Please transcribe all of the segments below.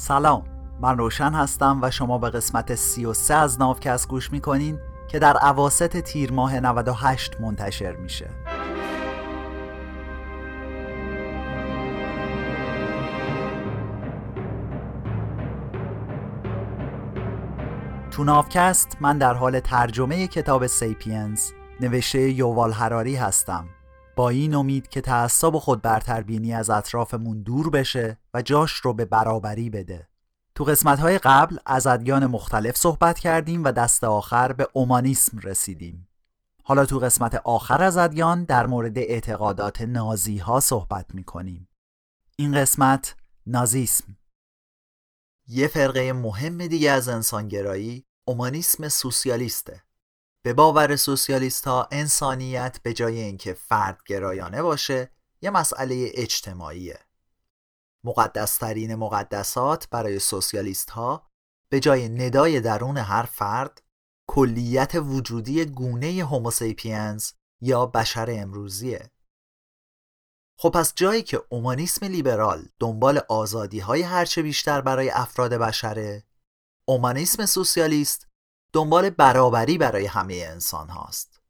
سلام. من روشن هستم و شما به قسمت 33 از ناوکست گوش می‌کنین که در عواست تیر ماه 98 منتشر میشه. تو ناوکست من در حال ترجمه کتاب سیپینز نوشته یووال هراری هستم. با این امید که تعصب و خود برتربینی از اطرافمون دور بشه و جاش رو به برابری بده. تو قسمت های قبل از ادیان مختلف صحبت کردیم و دست آخر به اومانیسم رسیدیم. حالا تو قسمت آخر از ادیان در مورد اعتقادات نازی ها صحبت می کنیم. این قسمت نازیسم. یه فرقه مهم دیگه از انسانگرایی اومانیسم سوسیالیسته. به باور سوسیالیست ها انسانیت به جای اینکه فردگرایانه باشه یه مسئله اجتماعیه. مقدسترین مقدسات برای سوسیالیست ها به جای ندای درون هر فرد کلیت وجودی گونه هوموسیپینز یا بشر امروزیه. خب پس جایی که اومانیسم لیبرال دنبال آزادی های هرچه بیشتر برای افراد بشره اومانیسم سوسیالیست دنبال برابری برای همه انسان هاست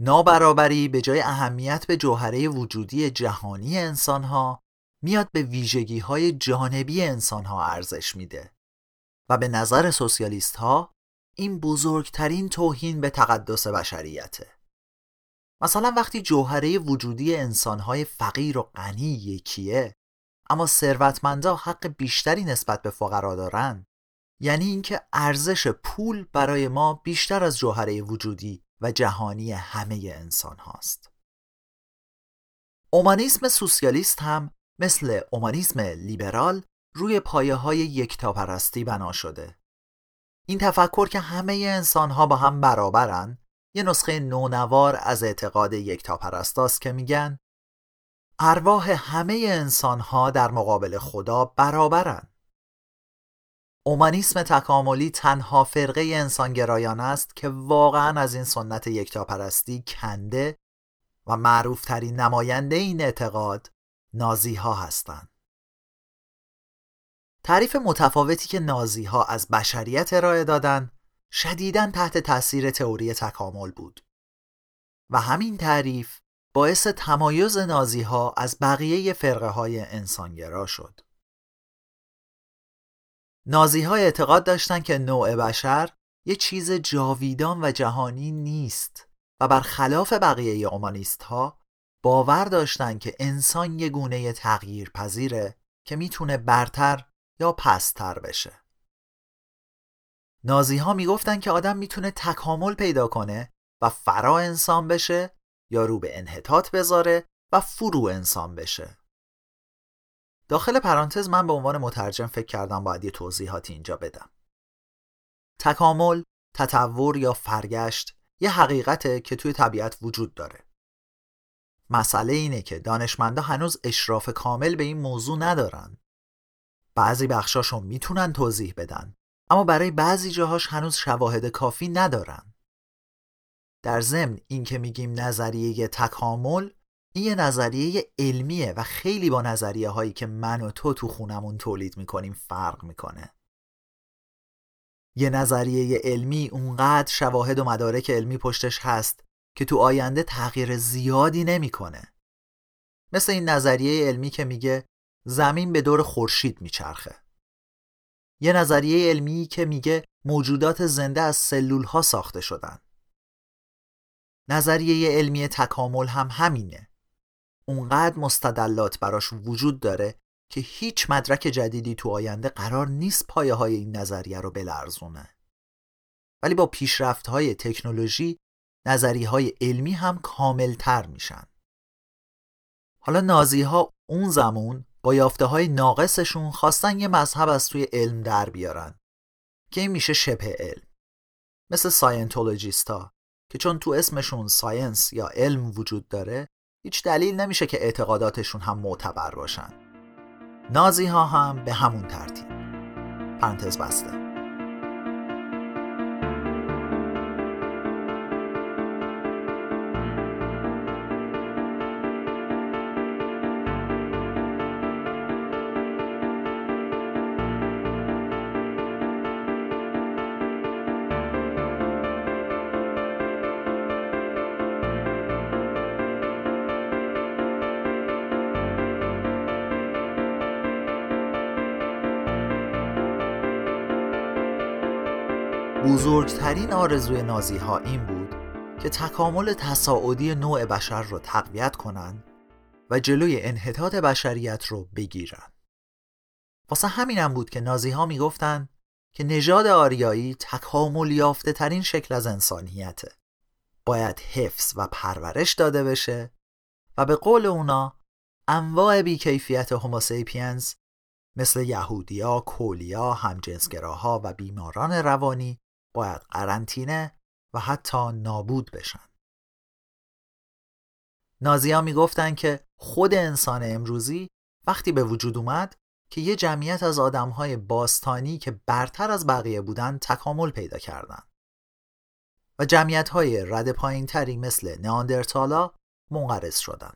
نابرابری به جای اهمیت به جوهره وجودی جهانی انسان ها میاد به ویژگی های جانبی انسان ها ارزش میده و به نظر سوسیالیست ها این بزرگترین توهین به تقدس بشریته. مثلا وقتی جوهره وجودی انسانهای فقیر و غنی یکیه اما ثروتمندا حق بیشتری نسبت به فقرا دارن یعنی اینکه ارزش پول برای ما بیشتر از جوهره وجودی و جهانی همه انسان هاست. اومانیسم سوسیالیست هم مثل اومانیسم لیبرال روی پایه های یکتاپرستی بنا شده. این تفکر که همه انسان ها با هم برابرن یه نسخه نونوار از اعتقاد یکتاپرستاست که میگن ارواح همه انسان ها در مقابل خدا برابرن. اومانیسم تکاملی تنها فرقه انسانگرایانه است که واقعا از این سنت یکتاپرستی کنده و معروفترین نماینده این اعتقاد نازی ها هستند. تعریف متفاوتی که نازی ها از بشریت ارائه دادن شدیداً تحت تاثیر تئوری تکامل بود و همین تعریف باعث تمایز نازی ها از بقیه فرقه های انسانگرا شد. نازی ها اعتقاد داشتند که نوع بشر یه چیز جاویدان و جهانی نیست و برخلاف بقیه اومانیست ها باور داشتن که انسان یه گونه تغییر پذیره که می‌تونه برتر یا پستر بشه. نازی ها می‌گفتن که آدم می‌تونه تکامل پیدا کنه و فرا انسان بشه یا رو به انحطاط بذاره و فرو انسان بشه. داخل پرانتز من به عنوان مترجم فکر کردم باید یه توضیحاتی اینجا بدم. تکامل، تطور یا فرگشت یه حقیقته که توی طبیعت وجود داره. مسئله اینه که دانشمندا هنوز اشراف کامل به این موضوع ندارن. بعضی بخشاشو می‌تونن توضیح بدن اما برای بعضی جاهاش هنوز شواهد کافی ندارن. در ضمن این که میگیم نظریه تکامل این یه نظریه علمیه و خیلی با نظریه هایی که من و تو تو خونمون تولید می‌کنیم فرق می‌کنه یه نظریه علمی اونقدر شواهد و مدارک علمی پشتش هست که تو آینده تغییر زیادی نمی‌کنه. مثل این نظریه علمی که میگه زمین به دور خورشید میچرخه. یه نظریه علمی که میگه موجودات زنده از سلول ها ساخته شدن. نظریه علمی تکامل هم همینه. اونقدر مستدلات براش وجود داره که هیچ مدرک جدیدی تو آینده قرار نیست پایه های این نظریه رو بلرزونه. ولی با پیشرفت های تکنولوژی نظریه های علمی هم کامل تر میشن. حالا نازی ها اون زمان با یافته های ناقصشون خواستن یه مذهب از توی علم در بیارن که این میشه شبه علم. مثل Scientologist ا که چون تو اسمشون science یا علم وجود داره هیچ دلیل نمیشه که اعتقاداتشون هم معتبر باشن. نازی ها هم به همون ترتیب. پرانتز بسته. بزرگترین آرزوی نازی ها این بود که تکامل تصاعدی نوع بشر رو تقویت کنند و جلوی انحطاط بشریت رو بگیرن. واسه همینم بود که نازی ها می‌گفتن که نژاد آریایی تکامل یافته ترین شکل از انسانیته. باید حفظ و پرورش داده بشه و به قول اونا انواع بیکیفیت هوموسیپینز مثل یهودیا، کولیا، همجنسگراها و بیماران روانی باید قرنطینه و حتی نابود بشن. نازیا می‌گفتن که خود انسان امروزی وقتی به وجود اومد که یه جمعیت از آدمهای باستانی که برتر از بقیه بودن تکامل پیدا کردن و جمعیتهای رد پایین تری مثل ناندرتالا منقرض شدن.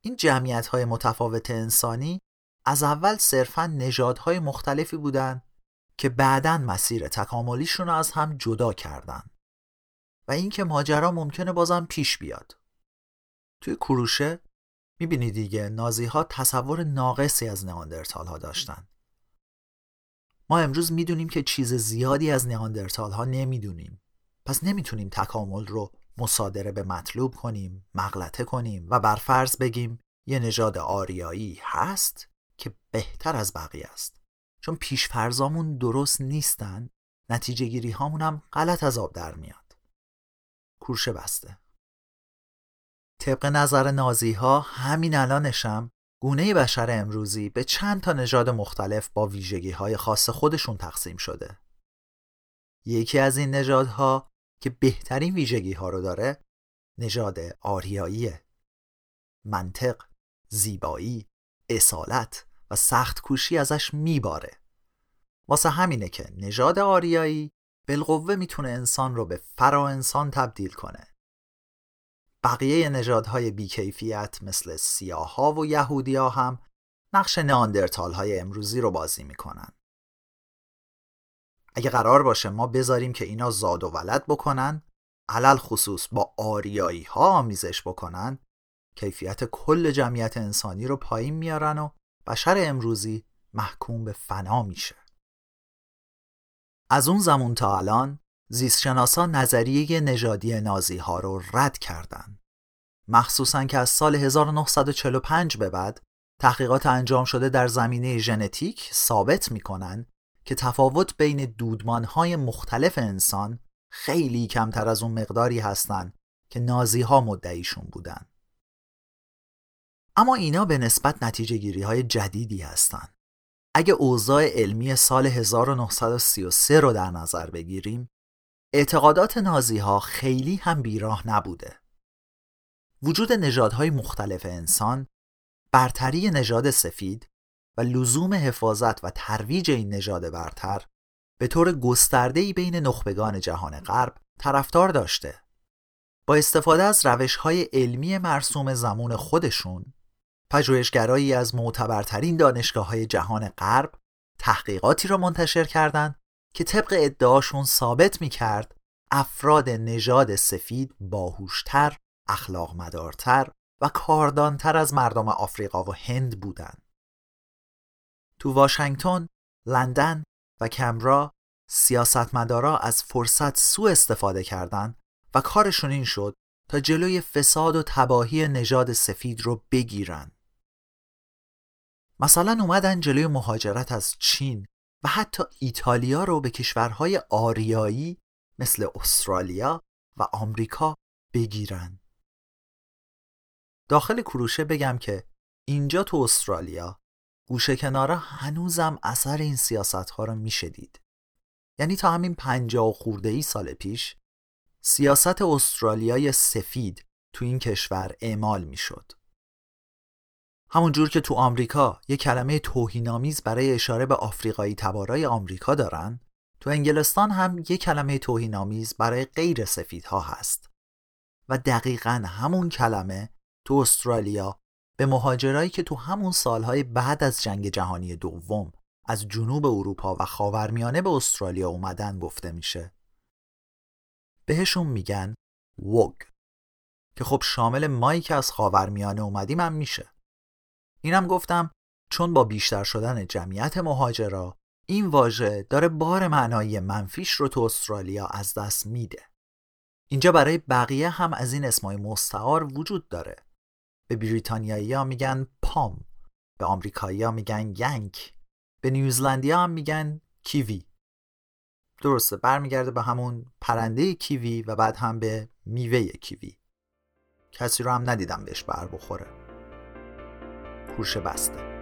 این جمعیتهای متفاوت انسانی از اول صرفا نژادهای مختلفی بودن که بعدا مسیر تکاملیشون رو از هم جدا کردن و اینکه ماجرا ممکنه بازم پیش بیاد. توی کروشه می‌بینی دیگه نازی ها تصور ناقصی از نیاندرتال ها داشتن. ما امروز می‌دونیم که چیز زیادی از نیاندرتال ها نمی‌دونیم. پس نمی‌تونیم تکامل رو مصادره به مطلوب کنیم، مغلطه کنیم و بر فرض بگیم یه نژاد آریایی هست که بهتر از بقیه است. چون پیشفرزامون درست نیستن نتیجه گیری هامون هم غلط از آب در میاد. کورشه بسته. طبق نظر نازی ها همین الانشم گونه بشر امروزی به چند تا نژاد مختلف با ویژگی های خاص خودشون تقسیم شده. یکی از این نژادها که بهترین ویژگی ها رو داره نژاد آریاییه. منطق، زیبایی، اصالت و سخت کوشی ازش میباره. واسه همینه که نژاد آریایی بالقوه می‌تونه انسان رو به فرا انسان تبدیل کنه. بقیه نژادهای بیکیفیت مثل سیاها و یهودیا هم نقش ناندرتال های امروزی رو بازی می‌کنن. اگه قرار باشه ما بذاریم که اینا زاد و ولد بکنن علل خصوص با آریایی ها آمیزش بکنن کیفیت کل جمعیت انسانی رو پایین میارن و بشر امروزی محکوم به فنا میشه. از اون زمان تا الان زیستشناسا نظریه نژادی نازی ها رو رد کردند. مخصوصا که از سال 1945 به بعد تحقیقات انجام شده در زمینه ژنتیک ثابت می‌کنن که تفاوت بین دودمان های مختلف انسان خیلی کمتر از اون مقداری هستند که نازی ها مدعیشون بودن. اما اینا به نسبت نتیجه گیری های جدیدی هستند. اگه اوضاع علمی سال 1933 رو در نظر بگیریم اعتقادات نازی ها خیلی هم بیراه نبوده. وجود نژادهای مختلف انسان، برتری نژاد سفید و لزوم حفاظت و ترویج این نژاد برتر به طور گسترده‌ای بین نخبگان جهان غرب طرفدار داشته. با استفاده از روش‌های علمی مرسوم زمان خودشون، پژوهشگرایی از معتبرترین دانشگاه های جهان غرب تحقیقاتی را منتشر کردند که طبق ادعاشون ثابت می کرد افراد نژاد سفید باهوشتر، اخلاق مدارتر و کاردانتر از مردم آفریقا و هند بودند. تو واشنگتن، لندن و کمرا سیاستمدارا از فرصت سوء استفاده کردند و کارشون این شد تا جلوی فساد و تباهی نژاد سفید رو بگیرن. مثلا اومدن جلوی مهاجرت از چین و حتی ایتالیا رو به کشورهای آریایی مثل استرالیا و آمریکا بگیرن. داخل کروشه بگم که اینجا تو استرالیا گوشه کنارا هنوزم اثر این سیاست ها رو میشه دید. یعنی تا همین پنجاه و خورده ای سال پیش سیاست استرالیای سفید تو این کشور اعمال می‌شد. همون جور که تو آمریکا یه کلمه توهینآمیز برای اشاره به آفریقایی تبارای آمریکا دارن، تو انگلستان هم یه کلمه توهینآمیز برای غیر سفیدها هست. و دقیقا همون کلمه تو استرالیا به مهاجرایی که تو همون سالهای بعد از جنگ جهانی دوم از جنوب اروپا و خاورمیانه به استرالیا اومدن گفته میشه. بهشون میگن وگ که خب شامل مایی که از خاورمیانه اومدیم هم میشه. اینم گفتم چون با بیشتر شدن جمعیت مهاجرا این واژه داره بار معنایی منفیش رو تو استرالیا از دست میده. اینجا برای بقیه هم از این اسمای مستعار وجود داره. به بریتانیایی ها میگن پام به آمریکایی ها میگن ینک به نیوزلندی ها هم میگن کیوی. درسته برمیگرده به همون پرنده کیوی و بعد هم به میوه کیوی. کسی رو هم ندیدم بهش بر بخوره. کورش بسته.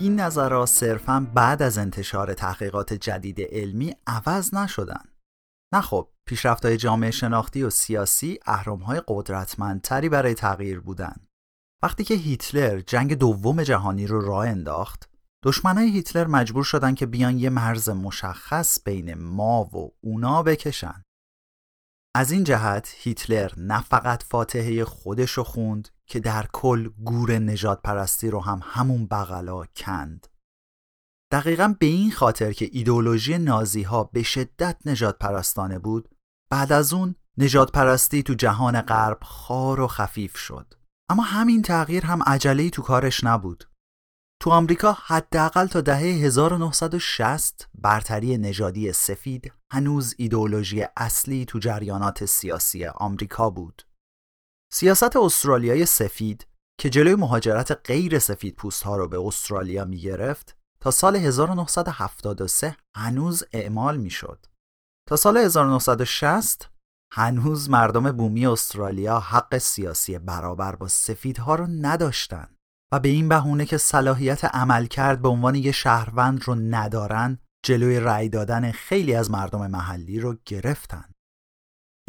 این نظرها صرفا بعد از انتشار تحقیقات جدید علمی عوض نشدن. نه خب جامعه شناختی و سیاسی اهرمهای قدرتمندتری برای تغییر بودن. وقتی که هیتلر جنگ دوم جهانی رو راه انداخت، دشمنای هیتلر مجبور شدن که بیان یه مرز مشخص بین ما و اونا بکشن. از این جهت هیتلر نه فقط فاتحه خودش رو خوند که در کل گور نجات پرستی رو هم همون بغلا کند. دقیقا به این خاطر که ایدولوژی نازی ها به شدت نجات پرستانه بود بعد از اون نجات پرستی تو جهان غرب خار و خفیف شد. اما همین تغییر هم عجله تو کارش نبود. تو آمریکا حداقل تا دهه 1960 برتری نژادی سفید هنوز ایدئولوژی اصلی تو جریانات سیاسی آمریکا بود. سیاست استرالیای سفید که جلوی مهاجرت غیر سفید پوست ها رو به استرالیا می گرفت تا سال 1973 هنوز اعمال می شد. تا سال 1960 هنوز مردم بومی استرالیا حق سیاسی برابر با سفیدها رو نداشتند. و به این بهونه که صلاحیت عمل کرد به عنوان یه شهروند رو ندارن جلوی رأی دادن خیلی از مردم محلی رو گرفتن.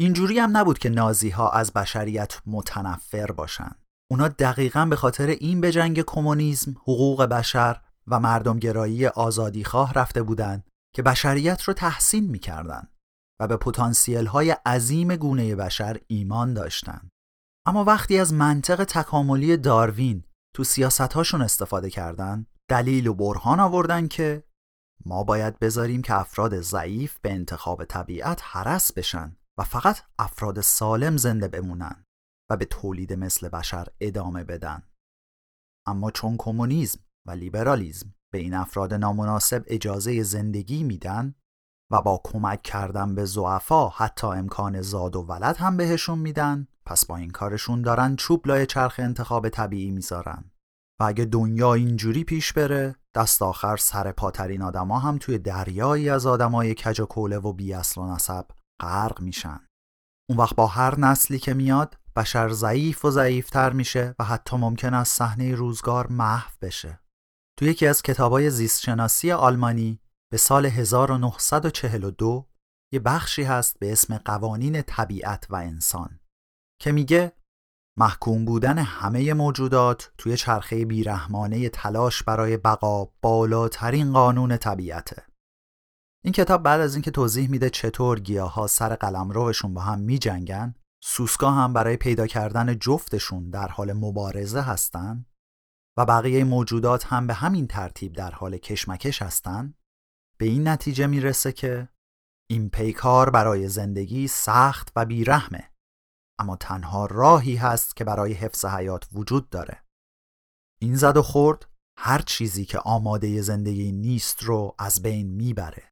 اینجوری هم نبود که نازی ها از بشریت متنفر باشن. اونا دقیقا به خاطر این به جنگ کمونیسم، حقوق بشر و مردمگرایی آزادیخواه رفته بودند که بشریت رو تحسین می‌کردن و به پتانسیل های عظیم گونه بشر ایمان داشتند. اما وقتی از منطق تکاملی داروین تو سیاست هاشون استفاده کردن دلیل و برهان آوردن که ما باید بذاریم که افراد ضعیف به انتخاب طبیعت حرس بشن و فقط افراد سالم زنده بمونن و به تولید مثل بشر ادامه بدن. اما چون کمونیسم و لیبرالیزم به این افراد نامناسب اجازه زندگی میدن و با کمک کردن به زعفا حتی امکان زاد و ولد هم بهشون میدن پس با این کارشون دارن چوب لای چرخ انتخاب طبیعی می‌ذارن. و اگه دنیا اینجوری پیش بره دست آخر سر پاترین آدما هم توی دریایی از آدمای کج و کوله و بی اصل و نسب غرق میشن. اون وقت با هر نسلی که میاد بشر ضعیف و ضعیفتر میشه و حتی ممکن است صحنه روزگار محو بشه. توی یکی از کتابای زیستشناسی آلمانی به سال 1942 یه بخشی هست به اسم قوانین طبیعت و انسان که میگه محکوم بودن همه موجودات توی چرخه بیرحمانه تلاش برای بقا بالاترین قانون طبیعته. این کتاب بعد از اینکه توضیح میده چطور گیاها سر قلمروشون با هم میجنگن، سوسکا هم برای پیدا کردن جفتشون در حال مبارزه هستن و بقیه موجودات هم به همین ترتیب در حال کشمکش هستن، به این نتیجه می‌رسه که این پیکار برای زندگی سخت و بیرحمه. اما تنها راهی هست که برای حفظ حیات وجود داره. این زد و خورد هر چیزی که آماده زندگی نیست رو از بین می‌بره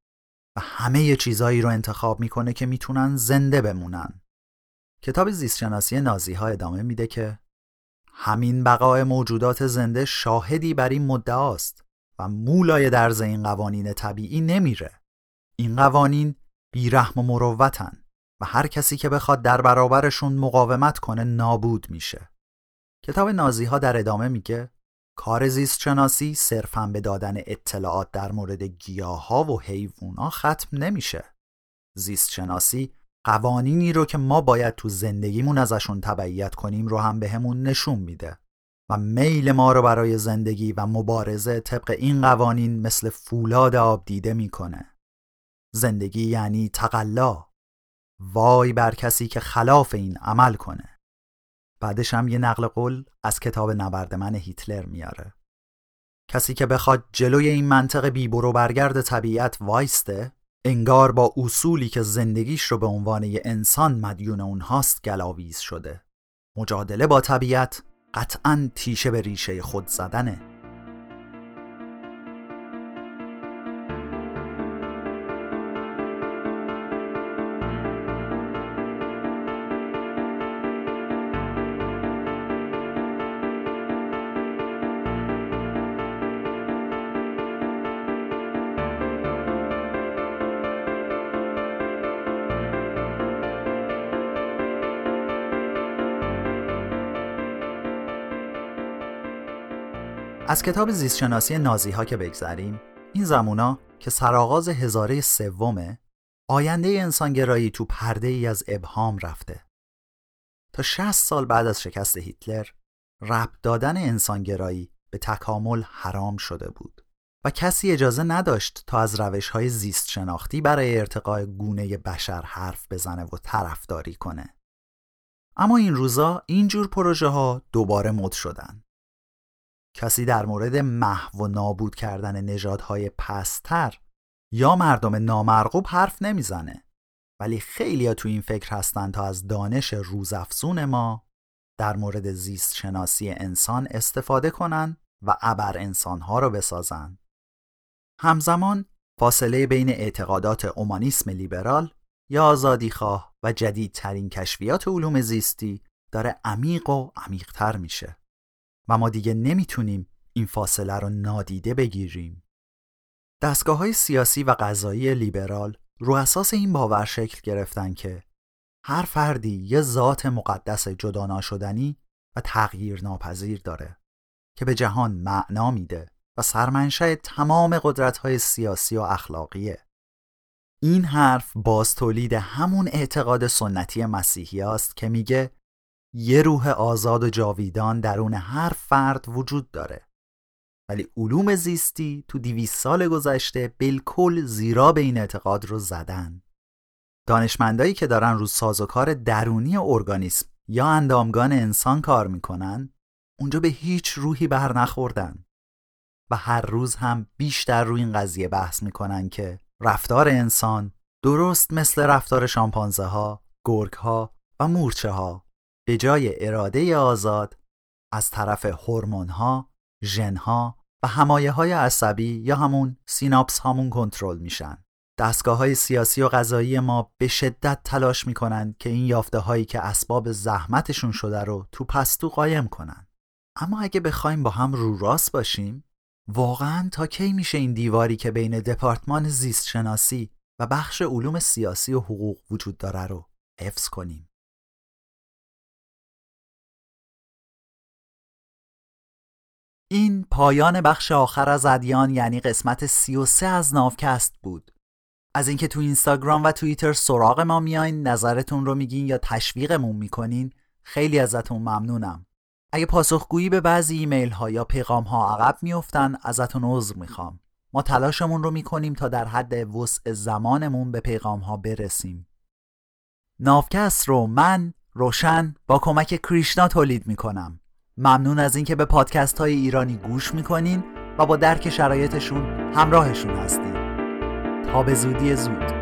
و همه چیزایی رو انتخاب می‌کنه که می‌تونن زنده بمونن. کتاب زیستشناسی نازی ها ادامه میده که همین بقای موجودات زنده شاهدی بر این مدعاست. و مولای درز این قوانین طبیعی نمیره این قوانین بیرحم و مروتن و هر کسی که بخواد در برابرشون مقاومت کنه نابود میشه. کتاب نازی ها در ادامه میگه کار زیست شناسی صرفا به دادن اطلاعات در مورد گیاه ها و حیوونا ختم نمیشه. زیست شناسی قوانینی رو که ما باید تو زندگیمون ازشون تبعیت کنیم رو هم بهمون نشون میده و میل ما رو برای زندگی و مبارزه طبق این قوانین مثل فولاد آب دیده می‌کنه. زندگی یعنی تقلا. وای بر کسی که خلاف این عمل کنه. بعدش هم یه نقل قول از کتاب نبرد من هیتلر میاره. کسی که بخواد جلوی این منطق بیبرو برگرد طبیعت وایسته انگار با اصولی که زندگیش رو به عنوان یه انسان مدیون اونهاست گلاویز شده. مجادله با طبیعت قطعا تیشه به ریشه خود زدنه. از کتاب زیستشناسی نازی ها که بگذریم این زمونا که سرآغاز هزاره سومه آینده انسانگرایی تو پرده ای از ابهام رفته. تا 60 سال بعد از شکست هیتلر رب دادن انسانگرایی به تکامل حرام شده بود و کسی اجازه نداشت تا از روش های زیست شناختی برای ارتقاء گونه بشر حرف بزنه و طرفداری کنه. اما این روزا اینجور پروژه ها دوباره مد شدن. کسی در مورد محو و نابود کردن نژادهای پستر یا مردم نامرغوب حرف نمی‌زنه. ولی خیلی تو این فکر هستن تا از دانش روزافزون ما در مورد زیست شناسی انسان استفاده کنن و ابر انسانها رو بسازن. همزمان فاصله بین اعتقادات اومانیسم لیبرال یا آزادیخواه و جدیدترین کشفیات علوم زیستی داره عمیق و عمیقتر میشه. و ما دیگه نمی‌تونیم این فاصله رو نادیده بگیریم. دستگاه های سیاسی و قضایی لیبرال رو اساس این باور شکل گرفتن که هر فردی یه ذات مقدس جدا ناشدنی و تغییر ناپذیر داره که به جهان معنا میده و سرمنشه تمام قدرت های سیاسی و اخلاقیه. این حرف باز تولید همون اعتقاد سنتی مسیحی است که میگه یه روح آزاد و جاویدان درون هر فرد وجود داره. ولی علوم زیستی تو دیویس سال گذشته بالکل زیرا به این اعتقاد رو زدن. دانشمندایی که دارن رو سازوکار درونی ارگانیسم یا اندامگان انسان کار می‌کنن اونجا به هیچ روحی بر نخوردن. و هر روز هم بیشتر روی این قضیه بحث می‌کنن که رفتار انسان درست مثل رفتار شامپانزه ها، گرگ ها و مورچه ها به جای اراده آزاد از طرف هورمون ها، ژن ها و همایه های عصبی یا همون سیناپس هامون کنترل میشن. دستگاه های سیاسی و غذایی ما به شدت تلاش می‌کنن که این یافته هایی که اسباب زحمتشون شده رو تو پستو قایم کنن. اما اگه بخوایم با هم رو راست باشیم واقعا تا کی میشه این دیواری که بین دپارتمان زیست شناسی و بخش علوم سیاسی و حقوق وجود داره رو حفظ کنیم؟ این پایان بخش آخر از ادیان یعنی قسمت 33 از ناوکست بود. از اینکه تو اینستاگرام و توییتر سراغ ما میاین نظرتون رو میگین یا تشویقمون می‌کنین خیلی ازتون ممنونم. اگه پاسخگویی به بعضی ایمیل ها یا پیغام ها عقب میفتن ازتون عذر می‌خوام. ما تلاشمون رو می‌کنیم تا در حد وسع زمانمون به پیغام ها برسیم. ناوکست رو من روشن با کمک کریشنا تولید می‌کنم. ممنون از اینکه به پادکست های ایرانی گوش می‌کنین و با درک شرایطشون همراهشون هستین. تا به زودی زود.